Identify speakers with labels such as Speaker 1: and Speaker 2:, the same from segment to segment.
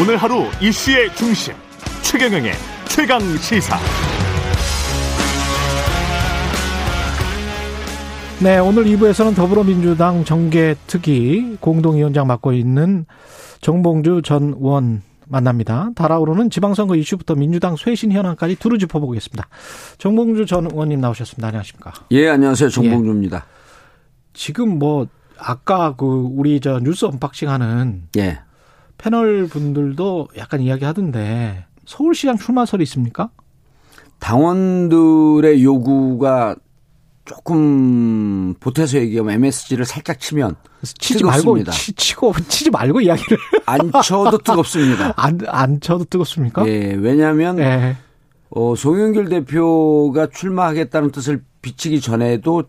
Speaker 1: 오늘 하루 이슈의 중심 최경영의 최강 시사.
Speaker 2: 네, 오늘 2부에서는 더불어민주당 정계특위 공동위원장 맡고 있는 정봉주 전 의원 만납니다. 달아오르는 지방선거 이슈부터 민주당 쇄신 현안까지 두루 짚어보겠습니다. 정봉주 전 의원님 나오셨습니다. 안녕하십니까?
Speaker 3: 예, 안녕하세요. 정봉주입니다. 예.
Speaker 2: 지금 뭐 아까 그 우리 저 뉴스 unboxing 하는
Speaker 3: 예.
Speaker 2: 패널 분들도 약간 이야기하던데 서울시장 출마설이 있습니까?
Speaker 3: 당원들의 요구가 조금 보태서 얘기하면 MSG를 살짝 치면
Speaker 2: 치지 뜨겁습니다. 말고 치, 치고 치지 말고 이야기를
Speaker 3: 안 쳐도 뜨겁습니다.
Speaker 2: 안 안 쳐도 뜨겁습니까?
Speaker 3: 예, 왜냐하면 예. 어, 송영길 대표가 출마하겠다는 뜻을 비치기 전에도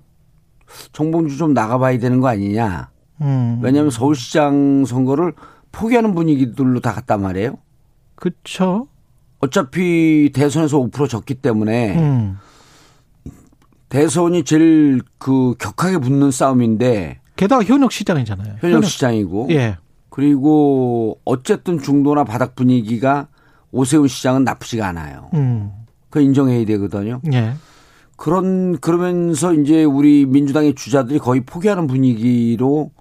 Speaker 3: 정봉주 좀 나가봐야 되는 거 아니냐. 음. 왜냐하면 서울시장 선거를 포기하는 분위기들로 다 갔단 말이에요.
Speaker 2: 그렇죠.
Speaker 3: 어차피 대선에서 5% 졌기 때문에 음. 대선이 제일 그 격하게 붙는 싸움인데
Speaker 2: 게다가 현역 시장이잖아요.
Speaker 3: 현역, 현역 시장이고.
Speaker 2: 예.
Speaker 3: 그리고 어쨌든 중도나 바닥 분위기가 오세훈 시장은 나쁘지가 않아요. 음. 그 인정해야 되거든요.
Speaker 2: 예.
Speaker 3: 그런 그러면서 이제 우리 민주당의 주자들이 거의 포기하는 분위기로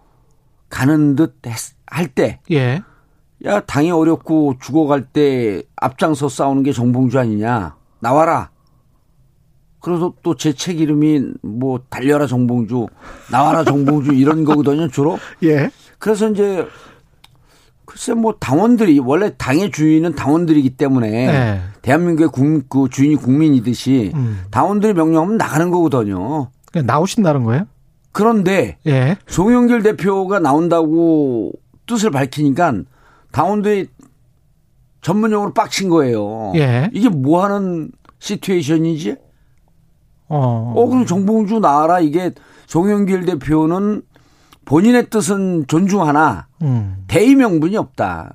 Speaker 3: 가는 듯 할 때,
Speaker 2: 예.
Speaker 3: 야 당이 어렵고 죽어갈 때 앞장서 싸우는 게 정봉주 아니냐 나와라. 그래서 또 제 책 이름이 뭐 달려라 정봉주, 나와라 정봉주 이런 거거든요 주로.
Speaker 2: 예.
Speaker 3: 그래서 이제 글쎄 뭐 당원들이 원래 당의 주인은 당원들이기 때문에 네. 대한민국의 국, 그 주인이 국민이듯이 음. 당원들이 명령하면 나가는 거거든요.
Speaker 2: 나오신다는 거예요?
Speaker 3: 그런데
Speaker 2: 예.
Speaker 3: 송영길 대표가 나온다고 뜻을 밝히니까 당원들이 전문용어로 빡친 거예요.
Speaker 2: 예.
Speaker 3: 이게 뭐 하는 시츄에이션이지?
Speaker 2: 어.
Speaker 3: 어, 그럼 정봉주 나와라. 이게 송영길 대표는 본인의 뜻은 존중하나 음. 대의 명분이 없다.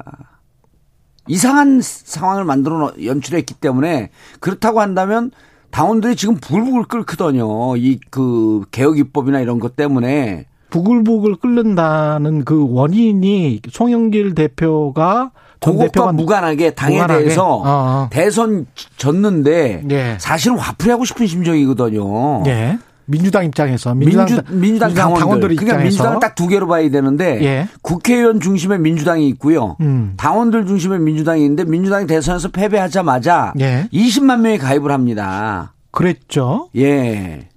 Speaker 3: 이상한 상황을 만들어 연출했기 때문에 그렇다고 한다면 당원들이 지금 부글부글 끓거든요. 이 그 개혁 입법이나 이런 것 때문에
Speaker 2: 부글부글 끓는다는 그 원인이 송영길 대표가
Speaker 3: 그것과 무관하게 당에 무관하게? 대해서 어, 어. 대선 졌는데 예. 사실은 화풀이하고 싶은 심정이거든요.
Speaker 2: 예. 민주당 입장에서 민주당,
Speaker 3: 민주, 민주당, 민주당 당원들, 당원들 그러니까 민주당 딱두 개로 봐야 되는데
Speaker 2: 예.
Speaker 3: 국회의원 중심의 민주당이 있고요.
Speaker 2: 음.
Speaker 3: 당원들 중심의 민주당이 있는데 민주당이 대선에서 패배하자마자
Speaker 2: 예.
Speaker 3: 20만 명이 가입을 합니다.
Speaker 2: 그랬죠.
Speaker 3: 예.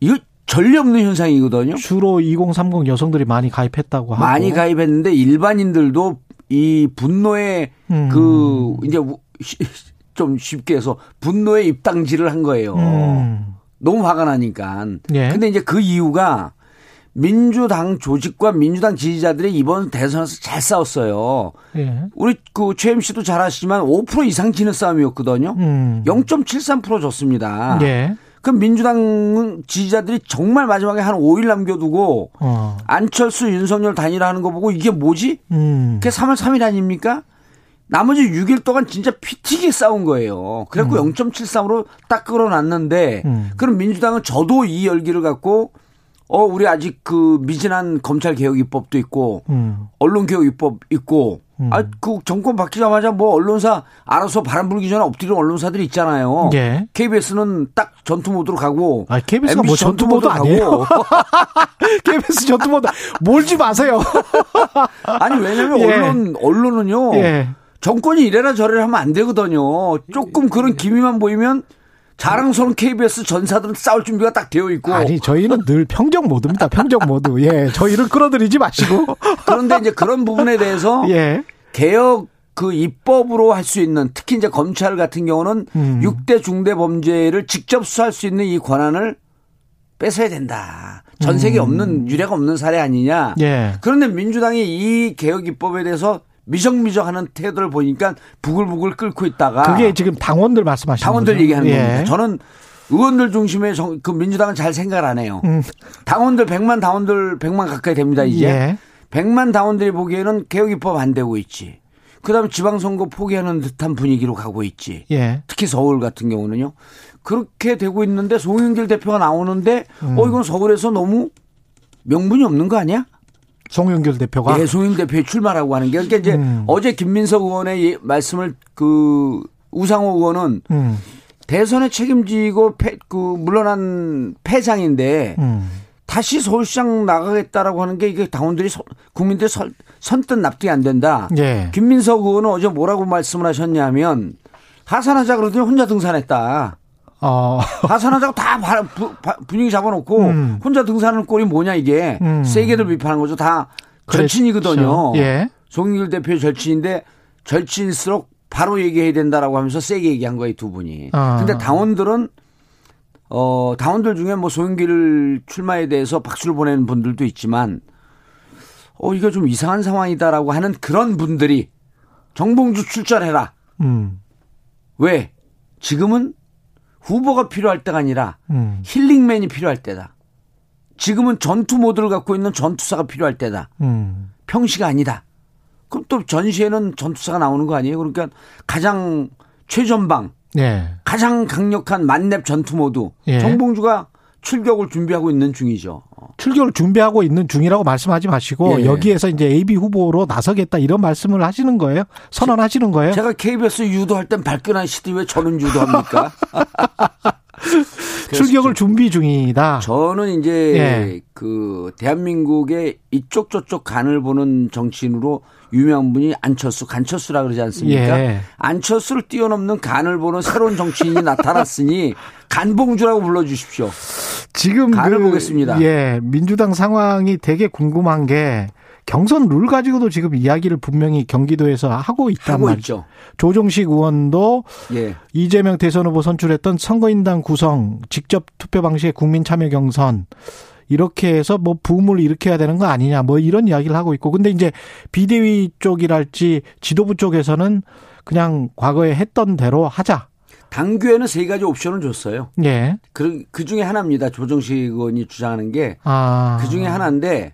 Speaker 3: 이거 전례 없는 현상이거든요.
Speaker 2: 주로 2030 여성들이 많이 가입했다고 하고
Speaker 3: 많이 가입했는데 일반인들도 이 분노의 음. 그 이제 좀 쉽게 해서 분노의 입당질을 한 거예요.
Speaker 2: 음.
Speaker 3: 너무 화가 나니까.
Speaker 2: 예.
Speaker 3: 근데 이제 그 이유가 민주당 조직과 민주당 지지자들이 이번 대선에서 잘 싸웠어요.
Speaker 2: 예.
Speaker 3: 우리 그 최임 씨도 잘 아시지만 5% 이상 지는 싸움이었거든요.
Speaker 2: 음.
Speaker 3: 0.73% 졌습니다.
Speaker 2: 예.
Speaker 3: 그럼 민주당 지지자들이 정말 마지막에 한 5일 남겨두고
Speaker 2: 어.
Speaker 3: 안철수 윤석열 단일화하는 거 보고 이게 뭐지?
Speaker 2: 음.
Speaker 3: 그게 3월 3일 아닙니까? 나머지 6일 동안 진짜 피튀게 싸운 거예요. 그래갖고 음. 0.73으로 딱 끌어놨는데
Speaker 2: 음.
Speaker 3: 그럼 민주당은 저도 이 열기를 갖고 어 우리 아직 그 미진한 검찰 개혁 입법도 있고
Speaker 2: 음.
Speaker 3: 언론 개혁 입법 있고 음. 아그 정권 바뀌자마자 뭐 언론사 알아서 바람 불기 전에 엎드리는 언론사들이 있잖아요.
Speaker 2: 예.
Speaker 3: KBS는 딱 전투 모드로 가고
Speaker 2: 아 KBS가 뭐 전투 모드 아니에요. KBS 전투 모드 몰지 마세요.
Speaker 3: 아니 왜냐면 예. 언론 언론은요.
Speaker 2: 예.
Speaker 3: 정권이 이래라 저래라 하면 안 되거든요. 조금 그런 기미만 보이면 자랑스러운 KBS 전사들은 싸울 준비가 딱 되어 있고.
Speaker 2: 아니, 저희는 늘 평정 모드입니다. 평정 모드. 예. 저희를 끌어들이지 마시고.
Speaker 3: 그런데 이제 그런 부분에 대해서.
Speaker 2: 예.
Speaker 3: 개혁 그 입법으로 할 수 있는 특히 이제 검찰 같은 경우는 음. 6대 중대 범죄를 직접 수사할 수 있는 이 권한을 뺏어야 된다. 전 세계 음. 없는 유례가 없는 사례 아니냐.
Speaker 2: 예.
Speaker 3: 그런데 민주당이 이 개혁 입법에 대해서 미적미적하는 태도를 보니까 부글부글 끓고 있다가
Speaker 2: 그게 지금 당원들 말씀하시는
Speaker 3: 당원들
Speaker 2: 거죠?
Speaker 3: 얘기하는
Speaker 2: 예.
Speaker 3: 겁니다. 저는 의원들 중심의 정, 그 민주당은 잘 생각을 안 해요.
Speaker 2: 음.
Speaker 3: 당원들 100만 당원들 100만 가까이 됩니다 이제.
Speaker 2: 예.
Speaker 3: 100만 당원들이 보기에는 개혁 입법 안 되고 있지. 그다음에 지방선거 포기하는 듯한 분위기로 가고 있지.
Speaker 2: 예.
Speaker 3: 특히 서울 같은 경우는요. 그렇게 되고 있는데 송영길 대표가 나오는데
Speaker 2: 음.
Speaker 3: 어 이건 서울에서 너무 명분이 없는 거 아니야?
Speaker 2: 송영길 대표가
Speaker 3: 예, 송영 대표의 출마라고 하는 게 그러니까 이제 음. 어제 김민석 의원의 예, 말씀을 그 우상호 의원은 음. 대선에 책임지고 패, 그 물러난 패장인데 음. 다시 서울시장 나가겠다라고 하는 게 이게 당원들이 국민들이 선, 선뜻 납득이 안 된다. 예. 김민석 의원은 어제 뭐라고 말씀을 하셨냐면 하산하자 그러더니 혼자 등산했다. 어. 하산하자고 다 분위기 잡아놓고 음. 혼자 등산하는 꼴이 뭐냐 이게 음. 세계를 비판한 거죠. 다 절친이거든요. 예. 송길 대표의 절친인데 절친일수록 바로 얘기해야 된다라고 하면서 세게 얘기한 거예요 두 분이. 아. 근데 당원들은 어 당원들 중에 뭐 소영길 출마에 대해서 박수를 보내는 분들도 있지만 어 이거 좀 이상한 상황이다라고 하는 그런 분들이 정봉주 출전해라. 음. 왜? 지금은 후보가 필요할 때가 아니라 음. 힐링맨이 필요할 때다. 지금은 전투 모드를 갖고 있는 전투사가 필요할 때다. 음. 평시가 아니다. 그럼 또 전시에는 전투사가 나오는 거 아니에요? 그러니까 가장 최전방, 예. 가장 강력한 만렙 전투 모드 예. 정봉주가 출격을 준비하고 있는 중이죠.
Speaker 2: 출격을 준비하고 있는 중이라고 말씀하지 마시고 예. 여기에서 이제 AB 후보로 나서겠다 이런 말씀을 하시는 거예요? 선언하시는 거예요?
Speaker 3: 제가 KBS 유도할 땐 발끈한 시대 왜 저는 유도합니까?
Speaker 2: 출격을 준비 중이다.
Speaker 3: 저는 이제 예. 그 대한민국의 이쪽 저쪽 간을 보는 정치인으로 유명한 분이 안철수, 간철수라 그러지 않습니까? 예. 안철수를 뛰어넘는 간을 보는 새로운 정치인이 나타났으니 간봉주라고 불러주십시오.
Speaker 2: 지금 간을 그, 보겠습니다. 예, 민주당 상황이 되게 궁금한 게 경선 룰 가지고도 지금 이야기를 분명히 경기도에서 하고 있단 하고 말이죠. 조정식 의원도 예. 이재명 대선 후보 선출했던 선거인단 구성, 직접 투표 방식의 국민 참여 경선 이렇게 해서 뭐 붐을 일으켜야 되는 거 아니냐 뭐 이런 이야기를 하고 있고 근데 이제 비대위 쪽이랄지 지도부 쪽에서는 그냥 과거에 했던 대로 하자.
Speaker 3: 당규에는 세 가지 옵션을 줬어요. 예. 그, 그 중에 하나입니다. 조정식 의원이 주장하는 게. 아. 그 중에 하나인데,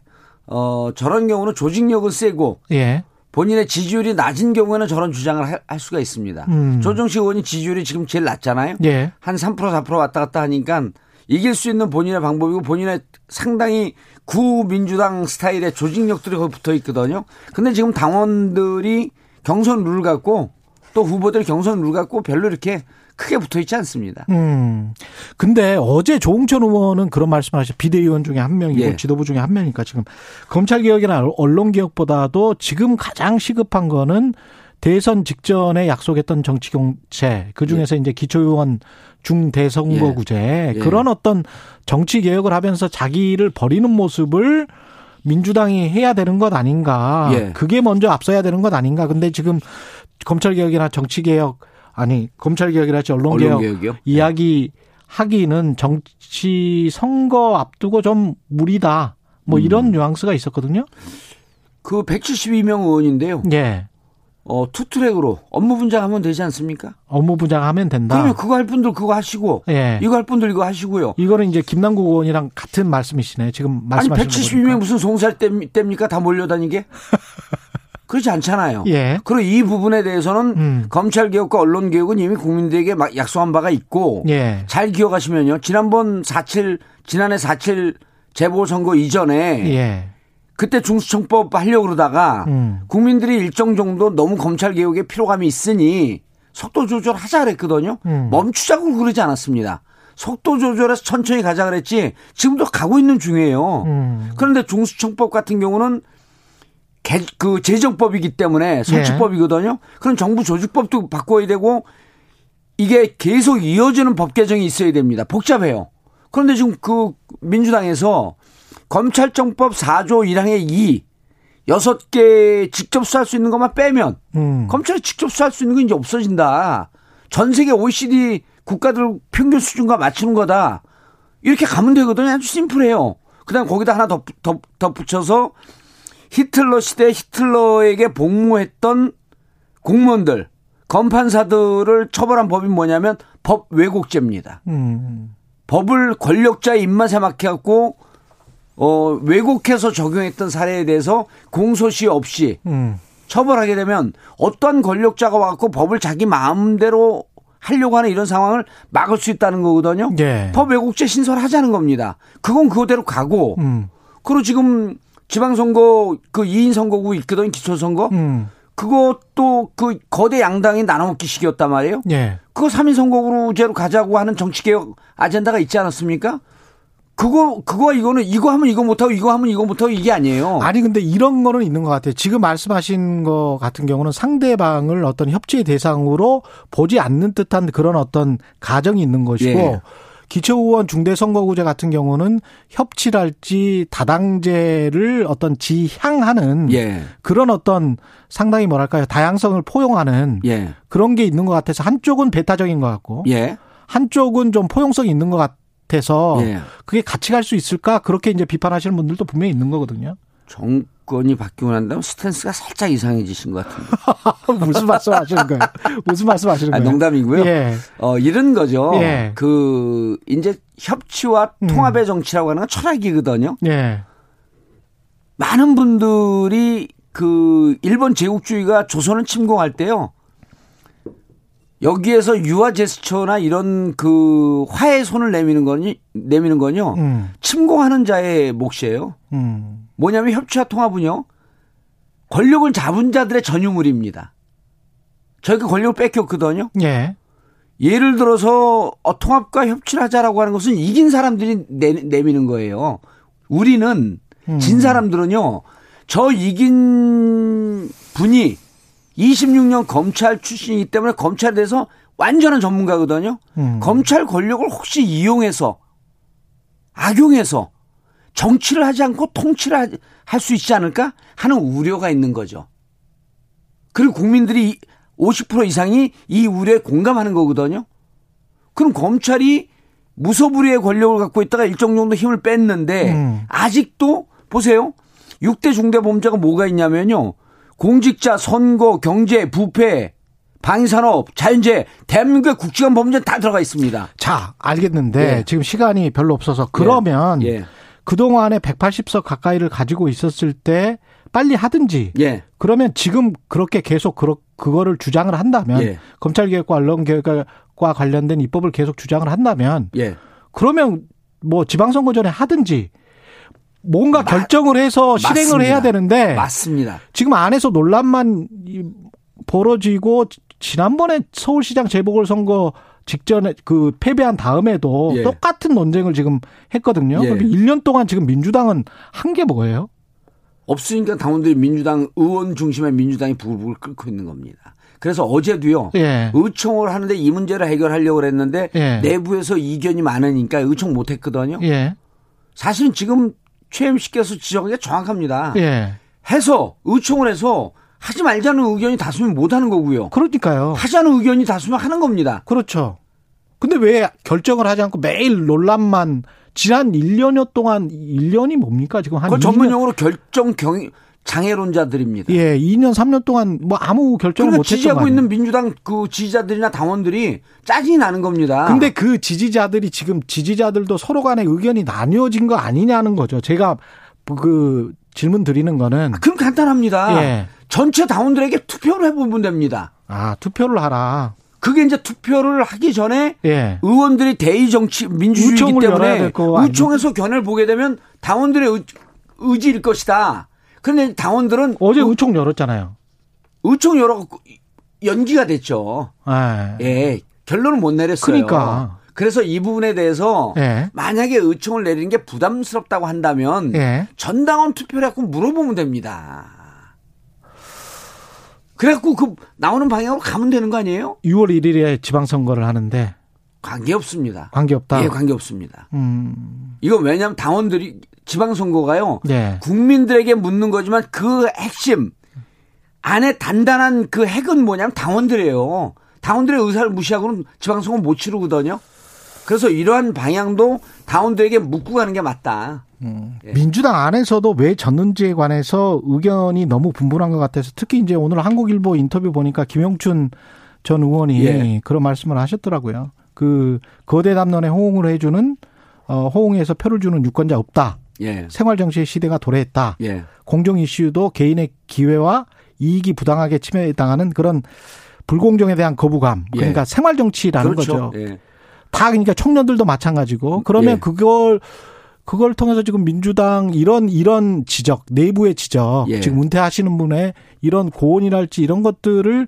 Speaker 3: 어, 저런 경우는 조직력은 세고. 예. 본인의 지지율이 낮은 경우에는 저런 주장을 할 수가 있습니다. 음. 조정식 의원이 지지율이 지금 제일 낮잖아요. 예. 한3% 4% 왔다 갔다 하니까 이길 수 있는 본인의 방법이고 본인의 상당히 구민주당 스타일의 조직력들이 거기 붙어 있거든요. 근데 지금 당원들이 경선 룰 갖고 또 후보들 경선 룰 갖고 별로 이렇게 크게 붙어 있지 않습니다. 음.
Speaker 2: 근데 어제 조홍천 의원은 그런 말씀을 하셨죠. 비대위원 중에 한 명이고 예. 지도부 중에 한 명이니까 지금 검찰 개혁이나 언론 개혁보다도 지금 가장 시급한 거는 대선 직전에 약속했던 정치 경제 그 중에서 예. 이제 기초의원 중대선거구제 예. 예. 그런 어떤 정치 개혁을 하면서 자기를 버리는 모습을 민주당이 해야 되는 것 아닌가. 예. 그게 먼저 앞서야 되는 것 아닌가. 근데 지금 검찰 개혁이나 정치 개혁 아니 검찰 개혁이랄지 언론 개혁 언론 이야기 하기는 정치 선거 앞두고 좀 무리다. 뭐 음. 이런 뉘앙스가 있었거든요.
Speaker 3: 그 172명 의원인데요. 예. 어, 투트랙으로 업무 분장하면 되지 않습니까?
Speaker 2: 업무 분장하면 된다.
Speaker 3: 그러면 그거 할 분들 그거 하시고, 예. 이거 할 분들 이거 하시고요.
Speaker 2: 이거는 이제 김남국 의원이랑 같은 말씀이시네. 지금 말씀하신
Speaker 3: 아니 172명 무슨 송살 때입니까? 다 몰려다니게? 그렇지 않잖아요. 예. 그리고 이 부분에 대해서는 음. 검찰 개혁과 언론 개혁은 이미 국민들에게 막 약속한 바가 있고 예. 잘 기억하시면요. 지난번 4.7 지난해 4.7 재보 선거 이전에 예. 그때 중수청법 하려고 그러다가 음. 국민들이 일정 정도 너무 검찰 개혁에 피로감이 있으니 속도 조절하자 그랬거든요. 음. 멈추자고 그러지 않았습니다. 속도 조절해서 천천히 가자 그랬지 지금도 가고 있는 중이에요. 음. 그런데 중수청법 같은 경우는 개, 그 재정법이기 때문에 설치법이거든요. 네. 그럼 정부 조직법도 바꿔야 되고 이게 계속 이어지는 법 개정이 있어야 됩니다. 복잡해요. 그런데 지금 그 민주당에서 검찰청법 4조 1항의 2 여섯 개 직접 수할 수 있는 것만 빼면 음. 검찰이 직접 수할 수 있는 건 이제 없어진다. 전 세계 OECD 국가들 평균 수준과 맞추는 거다. 이렇게 가면 되거든요. 아주 심플해요. 그다음 거기다 하나 더, 더, 더 붙여서 히틀러 시대 히틀러에게 복무했던 공무원들, 검판사들을 처벌한 법이 뭐냐면 법 왜곡죄입니다. 음. 법을 권력자의 입맛에 맞게갖고 어, 왜곡해서 적용했던 사례에 대해서 공소시 없이 음. 처벌하게 되면 어떤 권력자가 와갖고 법을 자기 마음대로 하려고 하는 이런 상황을 막을 수 있다는 거거든요. 예. 법 왜곡죄 신설하자는 겁니다. 그건 그거대로 가고 음. 그리고 지금 지방선거 그 2인 선거구 있거든 기초선거. 음. 그것도 그 거대 양당이 나눠먹기식이었단 말이에요. 예. 그거 3인 선거구제로 가자고 하는 정치개혁 아젠다가 있지 않았습니까? 그거 그거 이거는 이거 하면 이거 못하고 이거 하면 이거 못하고 이게 아니에요.
Speaker 2: 아니 근데 이런 거는 있는 것 같아요. 지금 말씀하신 거 같은 경우는 상대방을 어떤 협치의 대상으로 보지 않는 듯한 그런 어떤 가정이 있는 것이고 예. 기초의원 중대선거구제 같은 경우는 협치랄지 다당제를 어떤 지향하는 예. 그런 어떤 상당히 뭐랄까요 다양성을 포용하는 예. 그런 게 있는 것 같아서 한쪽은 배타적인 것 같고 예. 한쪽은 좀 포용성이 있는 것 같. 같아서 예. 그게 같이 갈 수 있을까 그렇게 이제 비판하시는 분들도 분명히 있는 거거든요.
Speaker 3: 정 권이 바뀌고 난 다음 스탠스가 살짝 이상해지신 것 같은데.
Speaker 2: 무슨 말씀 하시는 거예요? 무슨 말씀 하시는 아, 거예요?
Speaker 3: 아, 농담이고요. 예. 어, 이런 거죠. 예. 그, 이제 협치와 음. 통합의 정치라고 하는 건 철학이거든요. 예. 많은 분들이 그 일본 제국주의가 조선을 침공할 때요. 여기에서 유화 제스처나 이런 그 화해 손을 내미는 거니 내미는 건요. 음. 침공하는 자의 몫이에요. 음. 뭐냐면 협치와 통합은요. 권력을 잡은 자들의 전유물입니다. 저희가 권력을 뺏겼거든요. 예. 예를 들어서 어, 통합과 협치를 하자라고 하는 것은 이긴 사람들이 내, 내미는 거예요. 우리는 음. 진 사람들은요. 저 이긴 분이 26년 검찰 출신이기 때문에 검찰에 대해서 완전한 전문가거든요. 음. 검찰 권력을 혹시 이용해서 악용해서 정치를 하지 않고 통치를 할 수 있지 않을까 하는 우려가 있는 거죠. 그리고 국민들이 50% 이상이 이 우려에 공감하는 거거든요. 그럼 검찰이 무소불위의 권력을 갖고 있다가 일정 정도 힘을 뺐는데 음. 아직도 보세요. 6대 중대범죄가 뭐가 있냐면요. 공직자, 선거, 경제, 부패, 방위산업, 자연재해, 대한민국의 국지관 범죄 다 들어가 있습니다.
Speaker 2: 자, 알겠는데 예. 지금 시간이 별로 없어서 그러면 예. 예. 그동안에 180석 가까이를 가지고 있었을 때 빨리 하든지 예. 그러면 지금 그렇게 계속 그러, 그거를 주장을 한다면 예. 검찰개혁과 언론개혁과 관련된 입법을 계속 주장을 한다면 예. 그러면 뭐 지방선거 전에 하든지 뭔가 마, 결정을 해서 실행을 맞습니다. 해야 되는데
Speaker 3: 맞습니다.
Speaker 2: 지금 안에서 논란만 벌어지고 지난번에 서울시장 재보궐 선거 직전에 그 패배한 다음에도 예. 똑같은 논쟁을 지금 했거든요. 예. 1년 동안 지금 민주당은 한 게 뭐예요?
Speaker 3: 없으니까 당원들이 민주당 의원 중심의 민주당이 부글부글 끓고 있는 겁니다. 그래서 어제도요. 예. 의총을 하는데 이 문제를 해결하려고 했는데 예. 내부에서 이견이 많으니까 의총 못 했거든요. 예. 사실은 지금 최임 씨께서 지적하기가 정확합니다. 예. 해서 의총을 해서 하지 말자는 의견이 다수면 못 하는 거고요.
Speaker 2: 그러니까요.
Speaker 3: 하자는 의견이 다수면 하는 겁니다.
Speaker 2: 그렇죠. 근데 왜 결정을 하지 않고 매일 논란만 지난 1년여 동안 1년이 뭡니까? 지금 한
Speaker 3: 전문 용어로 결정 경 장애론자들입니다.
Speaker 2: 예, 2년 3년 동안 뭐 아무 결정을 못 했던
Speaker 3: 지지하고 있는 민주당 그 지지자들이나 당원들이 짜증이 나는 겁니다.
Speaker 2: 근데 그 지지자들이 지금 지지자들도 서로 간에 의견이 나뉘어진 거 아니냐는 거죠. 제가 그 질문 드리는 거는
Speaker 3: 아, 그럼 간단합니다. 예. 전체 당원들에게 투표를 해 보면 됩니다.
Speaker 2: 아, 투표를 하라.
Speaker 3: 그게 이제 투표를 하기 전에 예. 의원들이 대의 정치 민주주의이기 때문에 의총에서 견해를 보게 되면 당원들의 의, 의지일 것이다. 그런데 당원들은
Speaker 2: 어제 의, 총 열었잖아요.
Speaker 3: 의총 열어 연기가 됐죠. 네. 예. 결론을 못 내렸어요. 그러니까. 그래서 이 부분에 대해서 예. 만약에 의총을 내리는 게 부담스럽다고 한다면 예. 전당원 투표를 갖고 물어보면 됩니다. 그래갖고 그 나오는 방향으로 가면 되는 거 아니에요?
Speaker 2: 6월 1일에 지방선거를 하는데
Speaker 3: 관계 없습니다.
Speaker 2: 관계 없다.
Speaker 3: 예, 관계 없습니다. 음. 이건 왜냐하면 당원들이 지방선거가요. 네. 국민들에게 묻는 거지만 그 핵심 안에 단단한 그 핵은 뭐냐면 당원들이에요. 당원들의 의사를 무시하고는 지방선거 못 치르거든요. 그래서 이러한 방향도 당원들에게 묻고 가는 게 맞다.
Speaker 2: 음. 예. 민주당 안에서도 왜 졌는지에 관해서 의견이 너무 분분한 것 같아서 특히 이제 오늘 한국일보 인터뷰 보니까 김영춘 전 의원이 예. 그런 말씀을 하셨더라고요. 그 거대 담론에 호응을 해주는 어, 호응해서 표를 주는 유권자 없다. 예. 생활 정치의 시대가 도래했다. 예. 공정 이슈도 개인의 기회와 이익이 부당하게 침해당하는 그런 불공정에 대한 거부감. 예. 그러니까 예. 생활 정치라는 그렇죠. 거죠. 예. 다 그러니까 청년들도 마찬가지고 그러면 예. 그걸 그걸 통해서 지금 민주당 이런 이런 지적 내부의 지적
Speaker 3: 예.
Speaker 2: 지금 은퇴하시는 분의 이런 고언이랄지 이런 것들을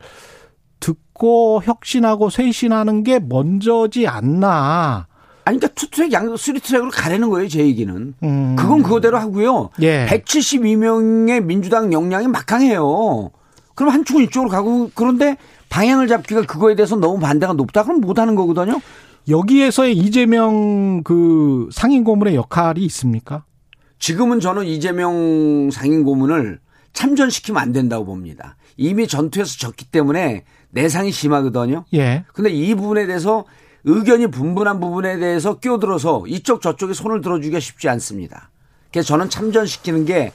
Speaker 2: 듣고 혁신하고 쇄신하는 게 먼저지 않나.
Speaker 3: 아니 그러니까 투트랙 양 three-track으로 가려는 거예요 제 얘기는.
Speaker 2: 음.
Speaker 3: 그건 그거대로 하고요.
Speaker 2: 예.
Speaker 3: 172명의 민주당 역량이 막강해요. 그럼 한 축은 이쪽으로 가고 그런데 방향을 잡기가 그거에 대해서 너무 반대가 높다 그럼 못 하는 거거든요.
Speaker 2: 여기에서의 이재명 그 상임 고문의 역할이 있습니까?
Speaker 3: 지금은 저는 이재명 상임 고문을 참전시키면 안 된다고 봅니다. 이미 전투에서 졌기 때문에 내상이 심하거든요.
Speaker 2: 예.
Speaker 3: 근데 이 부분에 대해서 의견이 분분한 부분에 대해서 끼어들어서 이쪽 저쪽에 손을 들어주기가 쉽지 않습니다. 그래서 저는 참전시키는 게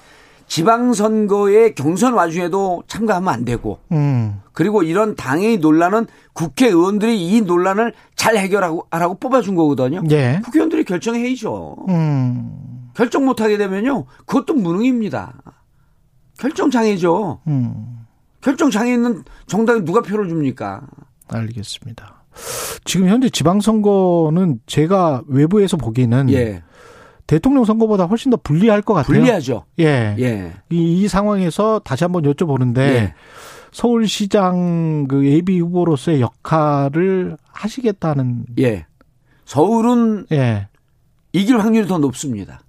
Speaker 3: 지방선거의 경선 와중에도 참가하면 안 되고
Speaker 2: 음.
Speaker 3: 그리고 이런 당의 논란은 국회의원들이 이 논란을 잘 해결하고 하라고 뽑아준 거거든요.
Speaker 2: 예.
Speaker 3: 국회의원들이 결정해야죠.
Speaker 2: 음.
Speaker 3: 결정 못하게 되면요. 그것도 무능입니다. 결정 장애죠.
Speaker 2: 음.
Speaker 3: 결정 장애 있는 정당에 누가 표를 줍니까?
Speaker 2: 알겠습니다. 지금 현재 지방선거는 제가 외부에서 보기에는
Speaker 3: 예.
Speaker 2: 대통령 선거보다 훨씬 더 불리할 것 같아요.
Speaker 3: 불리하죠.
Speaker 2: 예.
Speaker 3: 예.
Speaker 2: 이, 이 상황에서 다시 한번 여쭤보는데
Speaker 3: 예.
Speaker 2: 서울시장 그 예비 후보로서의 역할을 하시겠다는
Speaker 3: 예. 서울은
Speaker 2: 예.
Speaker 3: 이길 확률이 더 높습니다.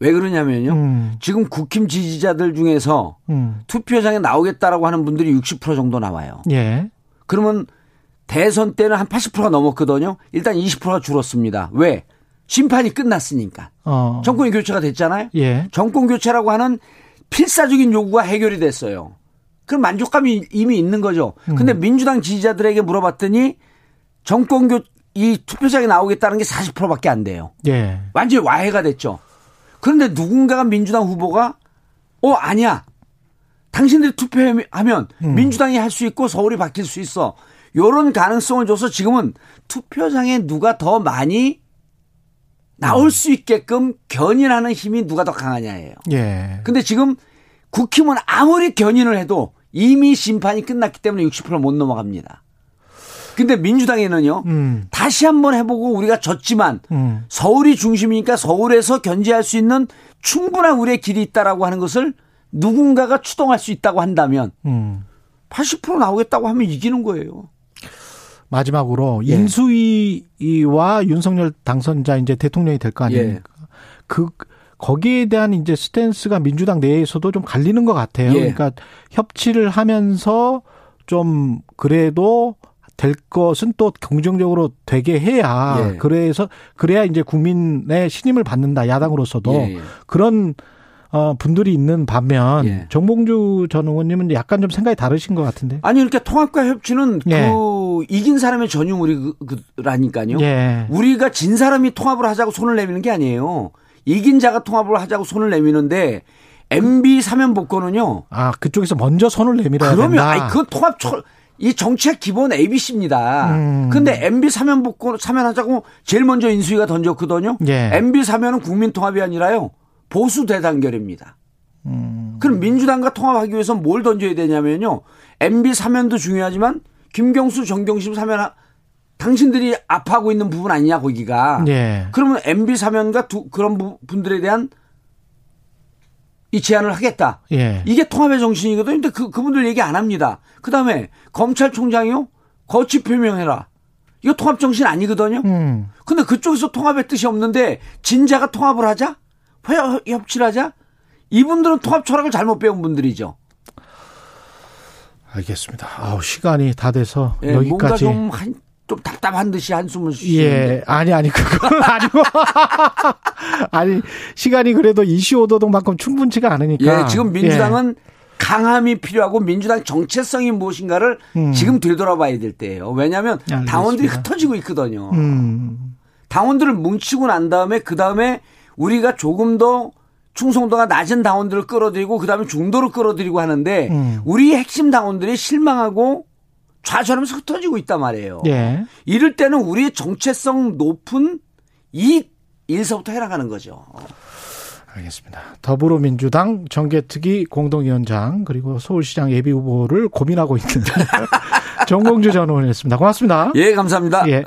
Speaker 3: 왜 그러냐면요.
Speaker 2: 음.
Speaker 3: 지금 국힘 지지자들 중에서
Speaker 2: 음.
Speaker 3: 투표장에 나오겠다라고 하는 분들이 60% 정도 나와요.
Speaker 2: 예.
Speaker 3: 그러면 대선 때는 한 80%가 넘었거든요. 일단 20%가 줄었습니다. 왜? 심판이 끝났으니까.
Speaker 2: 어.
Speaker 3: 정권이 교체가 됐잖아요.
Speaker 2: 예.
Speaker 3: 정권 교체라고 하는 필사적인 요구가 해결이 됐어요. 그럼 만족감이 이미 있는 거죠. 근데
Speaker 2: 음.
Speaker 3: 민주당 지지자들에게 물어봤더니 정권 교, 이 투표장에 나오겠다는 게 40%밖에 안 돼요.
Speaker 2: 예.
Speaker 3: 완전히 와해가 됐죠. 그런데 누군가가 민주당 후보가 어 아니야. 당신들이 투표하면
Speaker 2: 음.
Speaker 3: 민주당이 할 수 있고 서울이 바뀔 수 있어. 요런 가능성을 줘서 지금은 투표장에 누가 더 많이 나올 수 있게끔 견인하는 힘이 누가 더 강하냐예요.
Speaker 2: 예.
Speaker 3: 근데 지금 국힘은 아무리 견인을 해도 이미 심판이 끝났기 때문에 60%못 넘어갑니다. 근데 민주당에는요.
Speaker 2: 음.
Speaker 3: 다시 한번 해보고 우리가 졌지만
Speaker 2: 음.
Speaker 3: 서울이 중심이니까 서울에서 견제할 수 있는 충분한 우리의 길이 있다라고 하는 것을 누군가가 추동할 수 있다고 한다면
Speaker 2: 음.
Speaker 3: 80% 나오겠다고 하면 이기는 거예요.
Speaker 2: 마지막으로
Speaker 3: 예.
Speaker 2: 인수위와 윤석열 당선자 이제 대통령이 될 거 아닙니까?
Speaker 3: 예.
Speaker 2: 그 거기에 대한 이제 스탠스가 민주당 내에서도 좀 갈리는 것 같아요.
Speaker 3: 예.
Speaker 2: 그러니까 협치를 하면서 좀 그래도 될 것은 또 긍정적으로 되게 해야
Speaker 3: 예.
Speaker 2: 그래서 그래야 이제 국민의 신임을 받는다 야당으로서도
Speaker 3: 예, 예.
Speaker 2: 그런 어 분들이 있는 반면
Speaker 3: 예.
Speaker 2: 정봉주 전 의원님은 약간 좀 생각이 다르신 것 같은데.
Speaker 3: 아니 그러니까 통합과 협치는
Speaker 2: 예.
Speaker 3: 그 이긴 사람의 전유물이라니까요.
Speaker 2: 예.
Speaker 3: 우리가 진 사람이 통합을 하자고 손을 내미는 게 아니에요. 이긴 자가 통합을 하자고 손을 내미는데 MB 사면 복권은요.
Speaker 2: 아 그쪽에서 먼저 손을 내밀어야
Speaker 3: 그러면
Speaker 2: 된다.
Speaker 3: 아니 그건 통합 철. 이 정치의 기본 ABC입니다.
Speaker 2: 음.
Speaker 3: 근데 MB 사면 복권 사면하자고 제일 먼저 인수위가 던졌거든요.
Speaker 2: 예.
Speaker 3: MB 사면은 국민 통합이 아니라요. 보수 대단결입니다.
Speaker 2: 음.
Speaker 3: 그럼 민주당과 통합하기 위해서 뭘 던져야 되냐면요. MB 사면도 중요하지만 김경수, 정경심 사면 하- 당신들이 아파하고 있는 부분 아니냐 거기가.
Speaker 2: 예.
Speaker 3: 그러면 MB 사면과 두, 그런 부- 분들에 대한 이 제안을 하겠다.
Speaker 2: 예.
Speaker 3: 이게 통합의 정신이거든요. 근데 그, 그분들 얘기 안 합니다. 그 다음에 검찰총장이요? 거치 표명해라. 이거 통합 정신 아니거든요.
Speaker 2: 음.
Speaker 3: 근데 그쪽에서 통합의 뜻이 없는데 진자가 통합을 하자? 협- 협치를 하자? 이분들은 통합 철학을 잘못 배운 분들이죠.
Speaker 2: 알겠습니다. 아우, 시간이 다 돼서
Speaker 3: 예, 뭔가
Speaker 2: 여기까지.
Speaker 3: 좀, 한, 좀 답답한 듯이 한숨을 쉬는데.
Speaker 2: 예, 아니, 아니, 그건 아니고. 아니, 시간이 그래도 이슈 오도독만큼 충분치가 않으니까.
Speaker 3: 예, 지금 민주당은 강함이 필요하고 민주당 정체성이 무엇인가를
Speaker 2: 음.
Speaker 3: 지금 되돌아봐야 될 때예요. 왜냐하면
Speaker 2: 알겠습니다.
Speaker 3: 당원들이 흩어지고 있거든요.
Speaker 2: 예. 음,
Speaker 3: 당원들을 뭉치고 난 다음에 그 다음에 우리가 조금 더 충성도가 낮은 당원들을 끌어들이고 그 다음에 중도를 끌어들이고 하는데
Speaker 2: 음.
Speaker 3: 우리 핵심 당원들이 실망하고 좌절하면서 흩어지고 있단 말이에요.
Speaker 2: 예.
Speaker 3: 이럴 때는 우리의 정체성 높은 이 일서부터 해나가는 거죠.
Speaker 2: 알겠습니다. 더불어민주당 정계특위 공동위원장 그리고 서울시장 예비 후보를 고민하고 있는 정봉주 전 의원이었습니다. 고맙습니다.
Speaker 3: 예, 감사합니다.
Speaker 2: 예.